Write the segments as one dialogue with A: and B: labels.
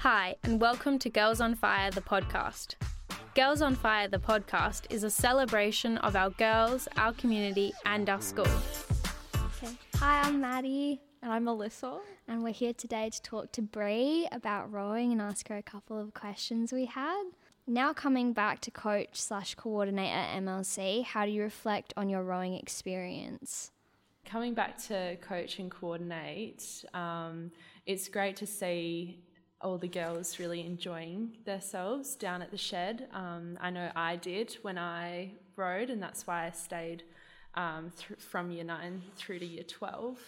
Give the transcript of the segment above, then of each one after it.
A: Hi, and welcome to Girls on Fire, the podcast. Girls on Fire, the podcast, is a celebration of our girls, our community, and our school.
B: Okay. Hi, I'm Maddie,
C: And I'm Melissa.
B: and we're here today to talk to Bree about rowing and ask her a couple of questions we had. Now, coming back to coach slash coordinator at MLC, how do you reflect on your rowing experience?
D: Coming back to coach and coordinate, um, it's great to see all the girls really enjoying themselves down at the shed. Um, I know I did when I rowed, and that's why I stayed um, th- from year nine through to year 12.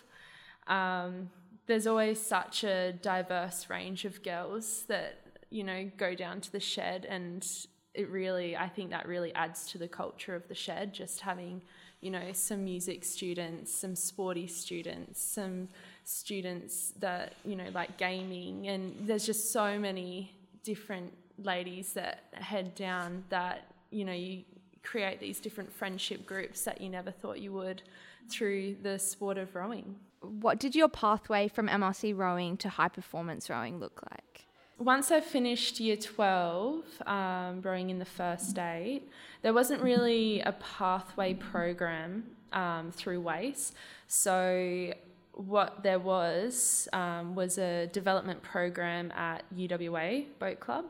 D: Um, there's always such a diverse range of girls that, you know, go down to the shed, and it really, I think that really adds to the culture of the shed, just having you know, some music students, some sporty students, some students that, you know, like gaming. And there's just so many different ladies that head down that, you know, you create these different friendship groups that you never thought you would through the sport of rowing.
C: What did your pathway from MLC rowing to high performance rowing look like?
D: Once I finished year 12, um, rowing in the first eight, there wasn't really a pathway program um, through WAIS. So, what there was um, was a development program at UWA Boat Club,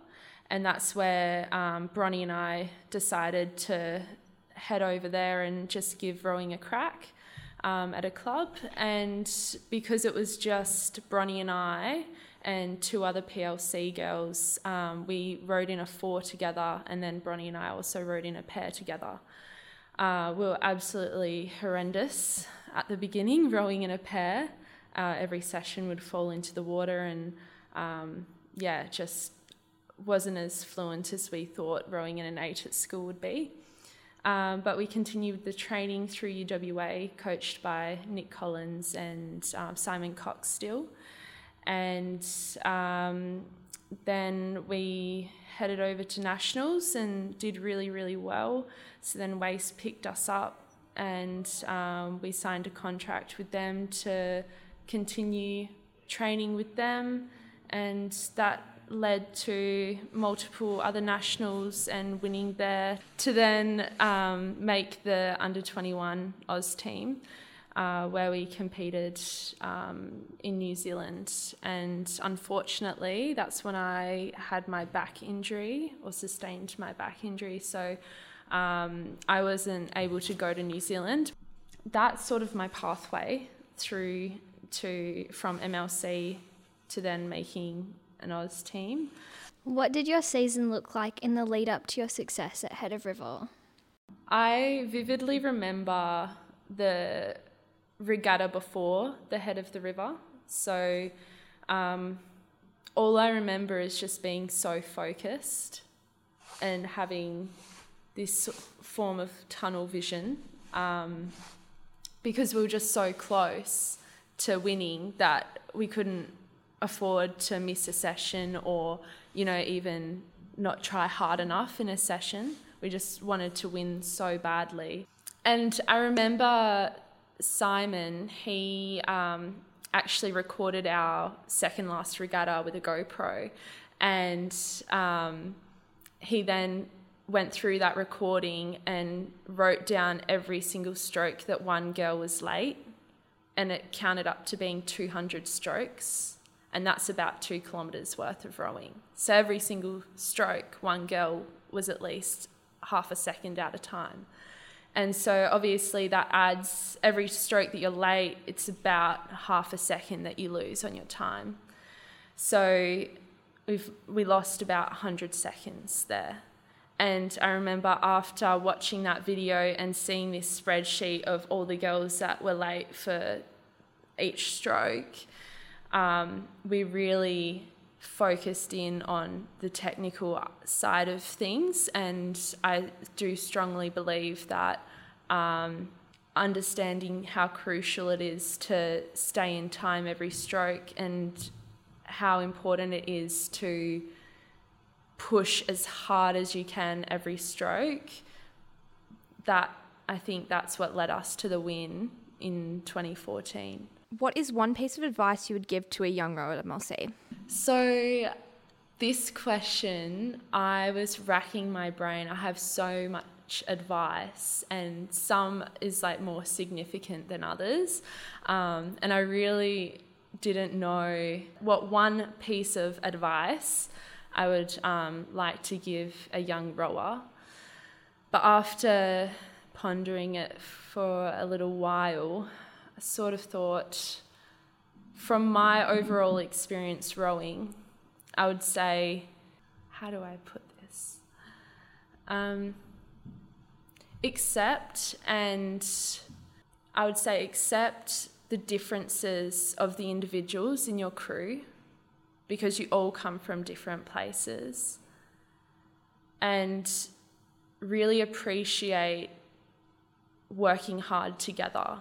D: and that's where um, Bronnie and I decided to head over there and just give rowing a crack. Um, at a club, and because it was just Bronnie and I, and two other PLC girls. Um, we rowed in a four together, and then Bronnie and I also rowed in a pair together. Uh, we were absolutely horrendous at the beginning, rowing in a pair. Uh, every session would fall into the water, and um, yeah, just wasn't as fluent as we thought rowing in an eight at school would be. Um, but we continued the training through UWA, coached by Nick Collins and um, Simon Cox still and um, then we headed over to nationals and did really really well so then WAIS picked us up and um, we signed a contract with them to continue training with them and that led to multiple other nationals and winning there to then um, make the under 21 Oz team uh, where we competed um, in New Zealand. And unfortunately, that's when I had my back injury or sustained my back injury. So um, I wasn't able to go to New Zealand. That's sort of my pathway through to from MLC to then making an Oz team.
B: What did your season look like in the lead up to your success at Head of River?
D: I vividly remember the regatta before the head of the river. So um, all I remember is just being so focused and having this form of tunnel vision um, because we were just so close to winning that we couldn't afford to miss a session or, you know, even not try hard enough in a session. We just wanted to win so badly. And I remember Simon, he um, actually recorded our second last regatta with a GoPro, and um, he then went through that recording and wrote down every single stroke that one girl was late, and it counted up to being 200 strokes, and that's about two kilometres worth of rowing. So every single stroke, one girl was at least half a second out of time. And so obviously that adds every stroke that you're late, it's about half a second that you lose on your time. So we've we lost about 100 seconds there. And I remember after watching that video and seeing this spreadsheet of all the girls that were late for each stroke, um, we really focused in on the technical side of things, and I do strongly believe that um, understanding how crucial it is to stay in time every stroke and how important it is to push as hard as you can every stroke. That I think that's what led us to the win in 2014.
C: What is one piece of advice you would give to a young rower at MLC?
D: So, this question, I was racking my brain. I have so much advice, and some is like more significant than others. Um, and I really didn't know what one piece of advice I would um, like to give a young rower. But after pondering it for a little while, I sort of thought, from my overall experience rowing, I would say, how do I put this? Um, accept and I would say accept the differences of the individuals in your crew because you all come from different places and really appreciate working hard together.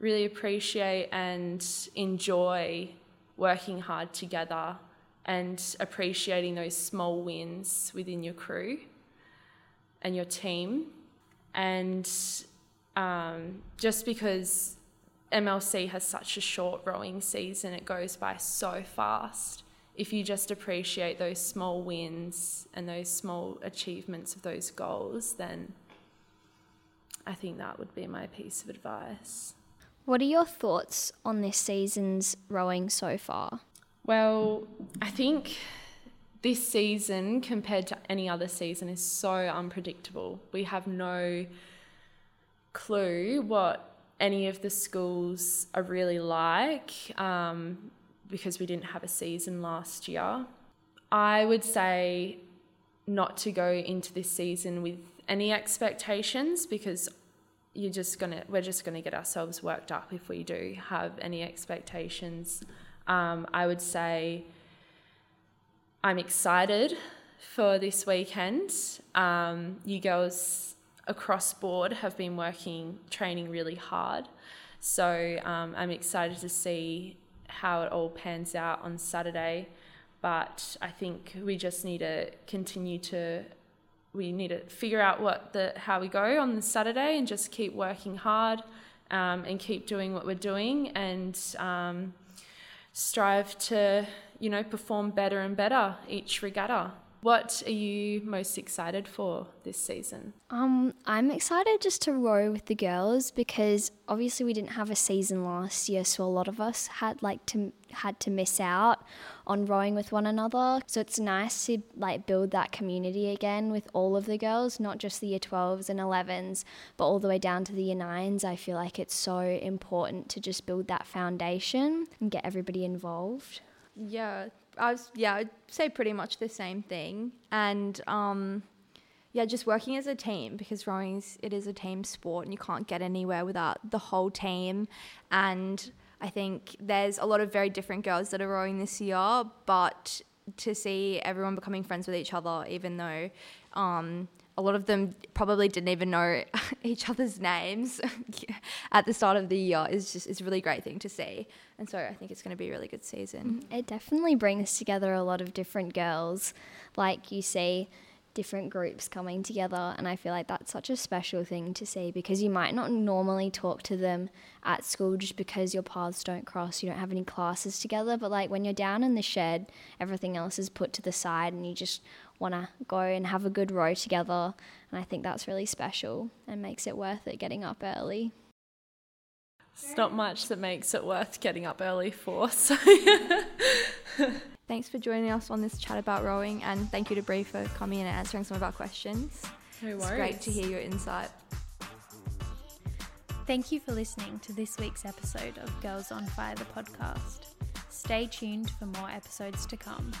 D: Really appreciate and enjoy working hard together and appreciating those small wins within your crew and your team. And um, just because MLC has such a short rowing season, it goes by so fast. If you just appreciate those small wins and those small achievements of those goals, then I think that would be my piece of advice.
B: What are your thoughts on this season's rowing so far?
D: Well, I think this season compared to any other season is so unpredictable. We have no clue what any of the schools are really like um, because we didn't have a season last year. I would say not to go into this season with any expectations because you're just gonna we're just gonna get ourselves worked up if we do have any expectations. Um, I would say I'm excited for this weekend. Um, you girls across board have been working, training really hard. So um, I'm excited to see how it all pans out on Saturday. But I think we just need to continue to we need to figure out what the how we go on the Saturday and just keep working hard um, and keep doing what we're doing and um, strive to you know perform better and better each regatta. What are you most excited for this season?
B: Um, I'm excited just to row with the girls because obviously we didn't have a season last year, so a lot of us had like to had to miss out on rowing with one another. So it's nice to like build that community again with all of the girls, not just the year 12s and 11s, but all the way down to the year 9s. I feel like it's so important to just build that foundation and get everybody involved.
C: Yeah, I was yeah, I'd say pretty much the same thing. And um, yeah, just working as a team because rowing is it is a team sport and you can't get anywhere without the whole team. And I think there's a lot of very different girls that are rowing this year, but to see everyone becoming friends with each other, even though um, a lot of them probably didn't even know each other's names at the start of the year is just is a really great thing to see. And so I think it's going to be a really good season. Mm-hmm.
B: It definitely brings together a lot of different girls. Like you see different groups coming together and I feel like that's such a special thing to see because you might not normally talk to them at school just because your paths don't cross, you don't have any classes together, but like when you're down in the shed, everything else is put to the side and you just want to go and have a good row together. And I think that's really special and makes it worth it getting up early.
D: It's not much that makes it worth getting up early for. So
C: Thanks for joining us on this chat about rowing, and thank you to Bree for coming in and answering some of our questions.
D: no worries.
C: It's great to hear your insight.
A: Thank you for listening to this week's episode of Girls on Fire, the podcast. Stay tuned for more episodes to come.